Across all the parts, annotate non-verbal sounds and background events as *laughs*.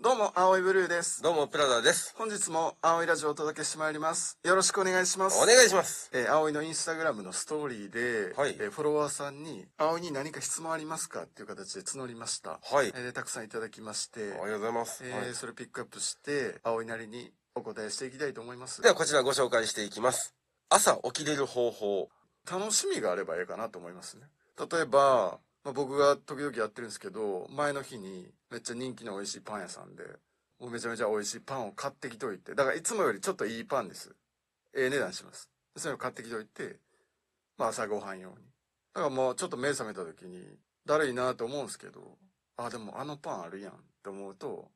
どうも、青いブルーです。どうも、プラダです。本日も青いラジオをお届けしてまいります。よろしくお願いします。お願いします。えー、青いのインスタグラムのストーリーで、はいえーフォロワーさんに、青いに何か質問ありますかっていう形で募りました。はい。えーたくさんいただきまして、ありがとうございます。えーはいそれピックアップして、青いなりにお答えしていきたいと思います。では、こちらご紹介していきます。朝起きれる方法。楽しみがあればええかなと思いますね。例えば、まあ、僕が時々やってるんですけど、前の日にめっちゃ人気の美味しいパン屋さんで、もうめちゃめちゃ美味しいパンを買ってきといて、だからいつもよりちょっといいパンです。ええ値段します。それを買ってきといて、まあ朝ごはん用に。だからもうちょっと目覚めた時に、だるいなと思うんですけど、あ、でもあのパンあるやんって思うと、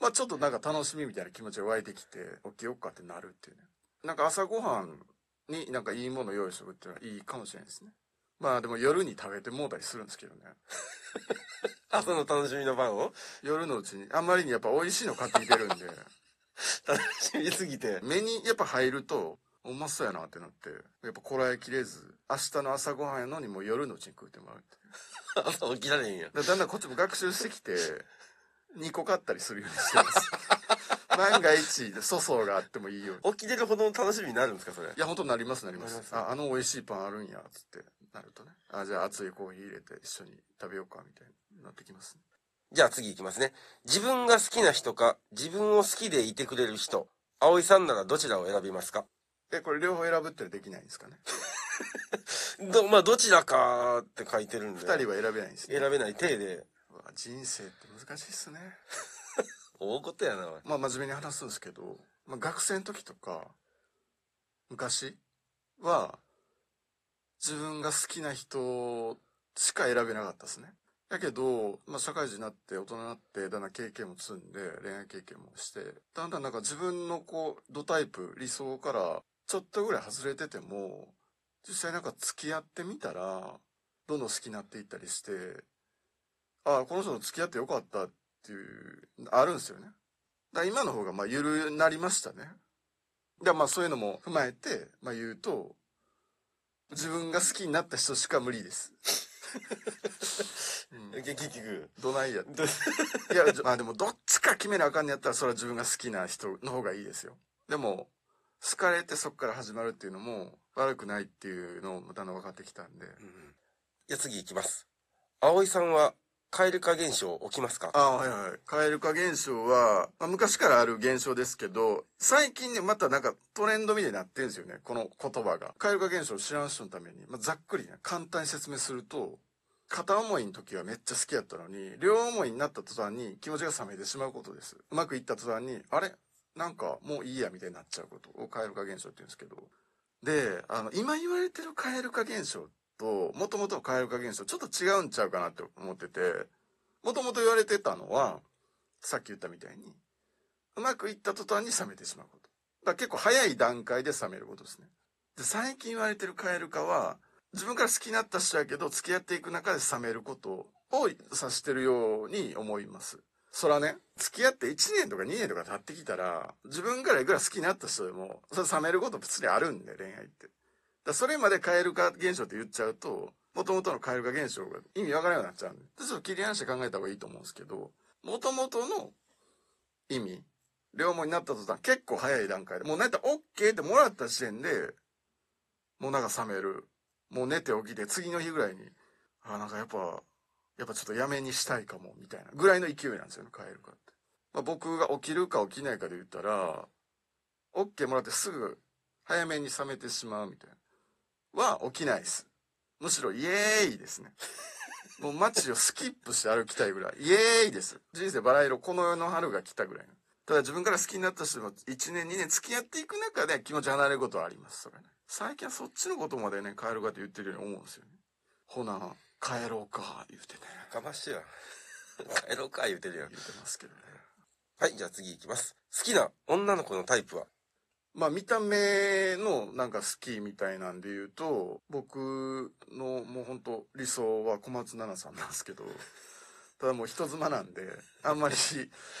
まあちょっとなんか楽しみみたいな気持ちが湧いてきて、起きよっかってなるっていうね。なんか朝ごはんになんかいいもの用意しておくっていうのはいいかもしれないですね。まあでも夜に食べてもうたりするんですけどね。*laughs* 朝の楽しみのパンを？夜のうちに、あんまりにやっぱ美味しいの買ってきてるんで、*laughs* 楽しみすぎて。目にやっぱ入ると、うまそうやなってなって、やっぱこらえきれず、明日の朝ごはんやのにもう夜のうちに食うてもらうって。*laughs* 朝起きられへんやだんだんこっちも学習してきて、2個買ったりするようにしてます。万が一、粗相があってもいいように。起きれるほどの楽しみになるんですか、それ？い。や、本当なります、なります。なりますあ、あの美味しいパンあるんや、つってなるとね。あ、じゃあ熱いコーヒー入れて一緒に食べようか、みたいになってきますね。じゃあ次行きますね。自分が好きな人か、自分を好きでいてくれる人。葵さんならどちらを選びますか？え、これ両方選ぶってできないんですかね？*laughs* ど、まあ、どちらかって書いてるんで。二人は選べないんですね。選べない体で。人生って難しいっすね。大事やな、まあ真面目に話すんですけど、まあ、学生の時とか、昔は、自分が好きな人しか選べなかったですね。だけど、まあ社会人になって大人になってだんだん経験も積んで恋愛経験もして、だんだんなんか自分のこう、ドタイプ、理想からちょっとぐらい外れてても、実際なんか付き合ってみたら、どんどん好きになっていったりして、ああ、この人と付き合ってよかったっていう、あるんですよね。だから今の方がまあ緩なりましたね。でまあそういうのも踏まえて、まあ言うと、自分が好きになった人しか無理です。*laughs* うん結局。どないやって。どいや、まあでもどっちか決めなあかんのやったらそれは自分が好きな人の方がいいですよ。でも、好かれてそこから始まるっていうのも悪くないっていうのをだんだん分かってきたんで。じゃあ次行きます。葵さんは、蛙化現象起きますか？あはいはい。蛙化現象は、まあ、昔からある現象ですけど、最近ね、またなんかトレンドみたいになってるんですよね。この言葉が。蛙化現象を知らん人のために、まあ、ざっくりね、簡単に説明すると、片思いの時はめっちゃ好きやったのに、両思いになった途端に気持ちが冷めてしまうことです。うまくいった途端に、あれ？なんかもういいやみたいになっちゃうことを蛙化現象って言うんですけど。で、あの、今言われてる蛙化現象と、もともとの蛙化現象、ちょっと違うんちゃうかなって思ってて、もともと言われてたのは、さっき言ったみたいに、うまくいった途端に冷めてしまうこと。だから結構早い段階で冷めることですね。で、最近言われてる蛙化は、自分から好きになった人やけど、付き合っていく中で冷めることを指してるように思います。そらね、付き合って1年とか2年とか経ってきたら、自分からいくら好きになった人でも、それ冷めること普通にあるんで、恋愛って。だそれまで蛙化現象って言っちゃうと、元々の蛙化現象が意味わからなくなっちゃうんで。でちょっと切り離して考えた方がいいと思うんですけど、元々の意味、両思いになった途端結構早い段階で、もうなんやったら OK ってもらった時点で、もうなんか冷める。もう寝て起きて次の日ぐらいに、あ、なんかやっぱ、やっぱちょっとやめにしたいかも、みたいなぐらいの勢いなんですよね、蛙化って。まあ、僕が起きるか起きないかで言ったら、OK もらってすぐ早めに冷めてしまうみたいな。は起きないです。むしろイエーイですね。*laughs* もう街をスキップして歩きたいぐらい。イエーイです。人生バラ色、この世の春が来たぐらいの。ただ自分から好きになった人も1年2年付き合っていく中で気持ち離れることはあります。それね。最近はそっちのことまでね、帰るかと言ってるように思うんですよね。ほな、帰ろうか、言うてね。かましてや。*laughs* 帰ろうか言うてるやん。言うてますけどね。はい、じゃあ次行きます。好きな女の子のタイプは？まあ見た目のなんか好きみたいなんで言うと、僕のもうほんと理想は小松菜奈さんなんですけど、*laughs* ただもう人妻なんで、あんまり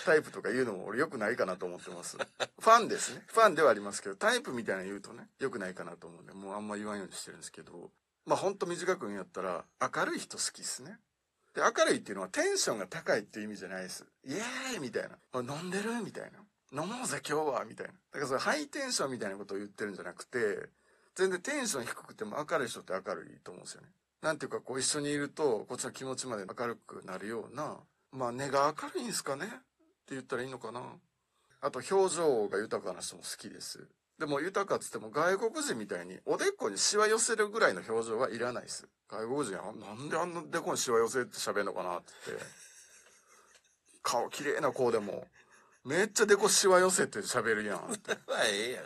タイプとか言うのも俺良くないかなと思ってます。ファンですね。ファンではありますけど、タイプみたいなの言うとね、良くないかなと思うんで、もうあんま言わんようにしてるんですけど、まあほんと短く言うんやったら、明るい人好きですね。で、明るいっていうのはテンションが高いっていう意味じゃないです。イエーイみたいな。あ飲んでるみたいな。飲もうぜ今日はみたいな。だからそれハイテンションみたいなことを言ってるんじゃなくて、全然テンション低くても明るい人って明るいと思うんですよね。なんていうかこう一緒にいると、こっちの気持ちまで明るくなるような、まあ根が明るいんですかねって言ったらいいのかな。あと表情が豊かな人も好きです。でも豊かっつっても外国人みたいにおでこにシワ寄せるぐらいの表情はいらないです。外国人はなんであんなでこにシワ寄せって喋るのかなってって。顔綺麗な子でも、めっちゃでこシワ寄せて喋るやん *laughs* あええやん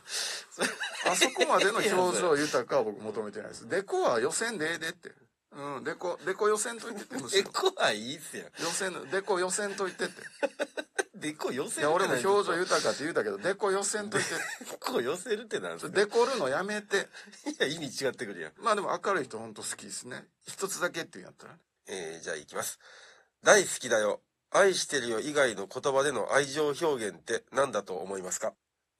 あそこまでの表情豊かは僕求めてないです。でこは予選でええでって。うん、でこ、でこ予選と言ってってむしでろ。こはいいっすよ予選の、でこ予選と言ってって。*laughs* でこ寄せいや、るって俺も表情豊かって言うたけど、でこ予選と言って。*laughs* でこ寄せるってなんすか？デコるのやめて。いや意味違ってくるやんまあでも明るい人ほんと好きですね。一つだけって言うんやったらね。えー、じゃあ行きます大好きだよ愛してるよ以外の言葉での愛情表現って何だと思いますか？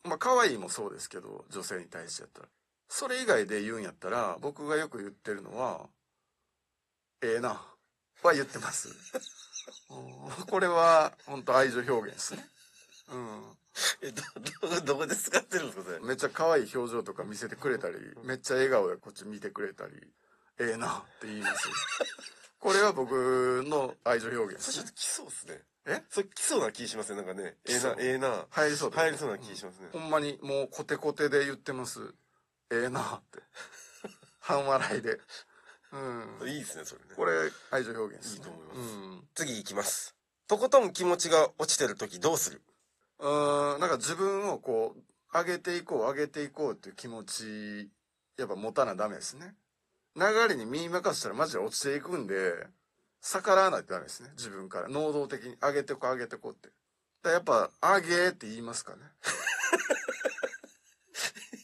まあ可愛いもそうですけど、女性に対してやったら。それ以外で言うんやったら、僕がよく言ってるのは、ええな、は言ってます。うんこれは本当愛情表現ですね。うん。えどどどこで使ってるんですかそれ？めっちゃ可愛い表情とか見せてくれたり、めっちゃ笑顔でこっち見てくれたり、ええなって言います。これは僕の愛情表現でそれちょっと。来そうっすねえ？それ来そうな気しますねなんかねええなええな入りそうだね入りそうな気しますね、ほんまにもうコテコテで言ってます。ええなって。半笑いで。うん。いいですねそれねこれ愛情表現です、ね。いいと思いますうん。次行きますとことん気持ちが落ちてる時どうする？うーん、なんか自分をこう、上げていこう、上げていこうっていう気持ち、やっぱ持たなダメですね。流れに身任せたらマジで落ちていくんで、逆らわないとダメですね。自分から。能動的に上げてこう、上げてこうって。だやっぱ、上げって言いますかね。*laughs*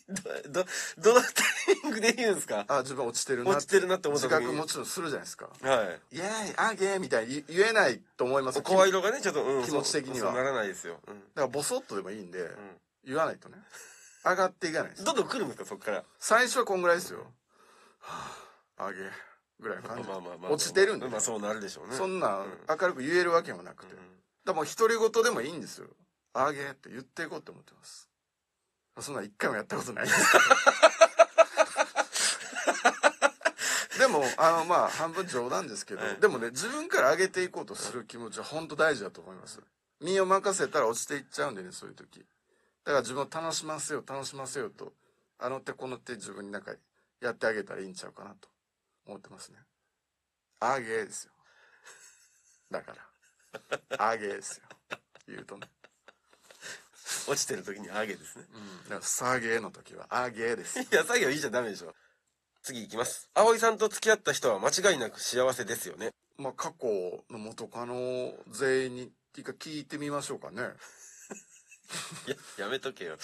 どどどのタイミングで言うんですか？あ、自分落ちてるな落ちてるなって思った自時に覚もちろんするじゃないですか。はいイエーイ、上げみたいに言えないと思います。声だか色がねちょっと、うん、気持ち的にはならないですよ、うんらボソッとでもいいんで、う言わないとね。上がっていかないですん、。どんどん来るんですか？そっから最初はこんぐらいですよ。はあ、上げ、ぐらいの感じ。まあまあまあ落ちてるんでまあそうなるでしょうねそんなうん明るく言えるわけもなくて。だからもう独り言でもいいんですよ。あげって言っていこうって思ってます。そんなん一回もやったことないんです。*laughs* でも、あの、まあ、半分冗談ですけど、はいでもね、自分から上げていこうとする気持ちは本当大事だと思います。身を任せたら落ちていっちゃうんでね、そういう時。だから自分を楽しませよう、楽しませようと、あの手この手自分になんかやってあげたらいいんちゃうかなと思ってますね。あげですよ。だから。あげですよ。言うとね。落ちてる時にあげですねうん。だから、さげの時は、あげですよ。いや作業いいじゃダメでしょ次行きます葵さんと付き合った人は間違いなく幸せですよねまあ、過去の元カノ全員に、っていうか聞いてみましょうかね。*laughs* いややめとけよ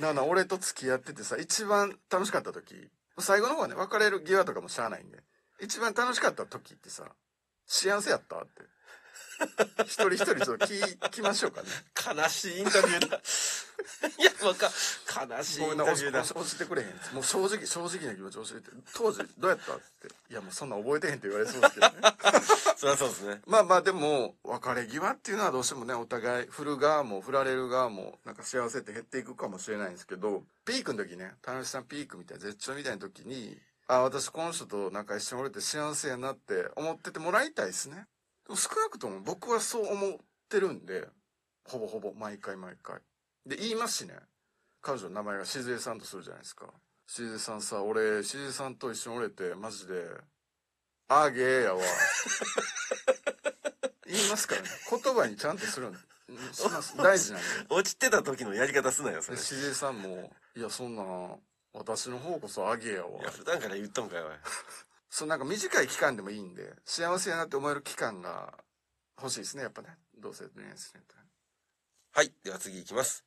なあなあ、俺と付き合っててさ、一番楽しかった時、最後の方はね、別れる際とかもしゃあないんで、一番楽しかった時ってさ、幸せやったって。*laughs* 一人一人ちょっと聞聞きましょうかね。悲しいインタビューだ *laughs* いやわか悲しいイごめんな、教ンタビューだえてくれへん。もう正直、正直な気持ち教えて。当時どうやったって。いや、もうそんな覚えてへんって言われそうですけどね。*laughs* そりゃそうですねまあまあでも、別れ際っていうのはどうしてもね、お互い、振る側も振られる側も、なんか幸せって減っていくかもしれないんですけど、ピークの時ね、田中さんピークみたいな、絶頂みたいな時に、あ、私この人となんか一緒におれて幸せやなって思っててもらいたいですね。少なくとも僕はそう思ってるんで、ほぼほぼ、毎回毎回。で、言いますしね、彼女の名前がしずえさんとするじゃないですか。しずえさんさ、俺、しずえさんと一緒におれて、マジで、あげーやわ。*laughs* 言いますからね。言葉にちゃんとするの。うんします。*laughs* 大事なんで。落ちてた時のやり方すなよそれで、しずえさんも、いや、そんな、私の方こそあげやわいや。普段から言ったんかよおいそう、なんか短い期間でもいいんで、幸せやなって思える期間が欲しいですね、やっぱね。どうせ恋愛するはいでは次行きます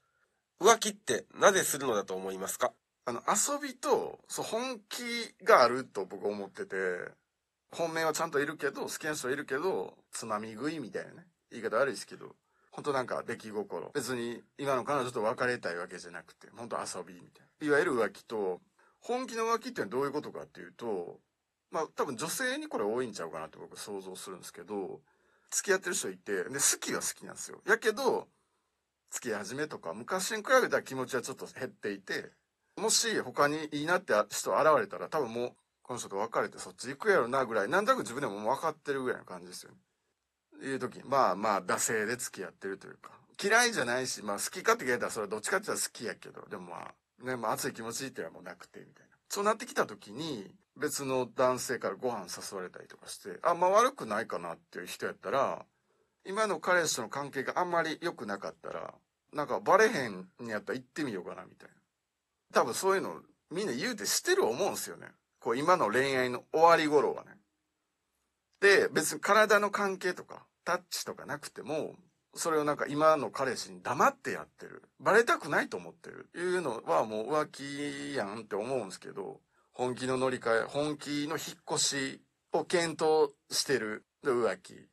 浮気ってなぜするのだと思いますか？あの、遊びと、そう、本気があると僕思ってて、本命はちゃんといるけど、好きな人はいるけど、つまみ食いみたいなね。言い方悪いですけど、本当なんか出来心。別に今の彼女と別れたいわけじゃなくて、本当遊びみたいな。いわゆる浮気と、本気の浮気ってのはどういうことかっていうと、まあ多分女性にこれ多いんちゃうかなって僕想像するんですけど、付き合ってる人いて、で、好きは好きなんですよ。やけど、付き合い始めとか、昔に比べたら気持ちはちょっと減っていて、もし他にいいなって人現れたら多分もう、この人と別れてそっち行くやろなぐらい、なんとなく自分でも分かってるぐらいの感じですよね。いう時に、まあまあ、惰性で付き合ってるというか、嫌いじゃないし、まあ好きかって聞いたらそれはどっちかって言ったら好きやけど、でもまあ、ね、まあ熱い気持ちっていうのはもうなくて、みたいな。そうなってきた時に、別の男性からご飯誘われたりとかして、あんま悪くないかなっていう人やったら、今の彼氏との関係があんまり良くなかったら、なんかバレへんにやったら行ってみようかなみたいな。多分そういうのみんな言うてしてる思うんですよね。こう今の恋愛の終わり頃はね。で、別に体の関係とかタッチとかなくても、それをなんか今の彼氏に黙ってやってる。バレたくないと思ってる。いうのはもう浮気やんって思うんですけど、本気の乗り換え、本気の引っ越しを検討してる。で、浮気。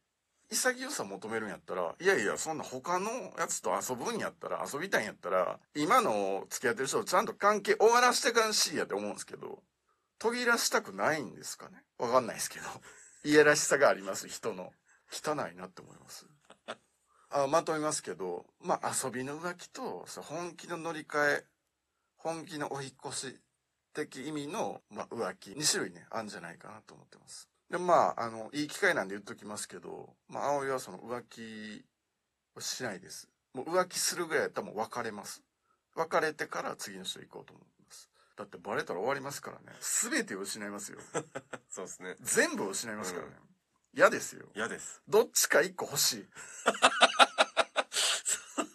潔さ求めるんやったら、いやいや、そんな他のやつと遊ぶんやったら、遊びたいんやったら、今の付き合ってる人とちゃんと関係終わらしてかんしいやって思うんですけど、途切らしたくないんですかね？わかんないですけど。*laughs* いやらしさがあります、人の。汚いなって思います。あまとめますけど、まあ遊びの浮気と、そ本気の乗り換え、本気のお引っ越し的意味の、まあ、浮気、2種類ね、あるんじゃないかなと思ってます。で、まあ、あの、いい機会なんで言っときますけど、まあ、葵はその浮気をしないです。もう浮気するぐらいやったらもう別れます。別れてから次の人行こうと思います。だってバレたら終わりますからね。全てを失いますよ。*laughs* そうですね。全部を失いますからね。嫌ですよ。嫌です。どっちか一個欲しい。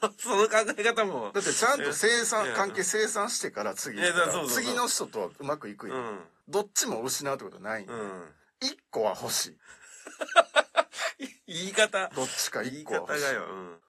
*laughs* その考え方も。だってちゃんと生い産、や関係生産してから次行ったらいやそうそうそう次の人とはうまくいくよ、うん。どっちも失うってことはない。うん。一個は欲しい。*laughs* 言い方。どっちか言い一個は欲しい。方がよ。うん。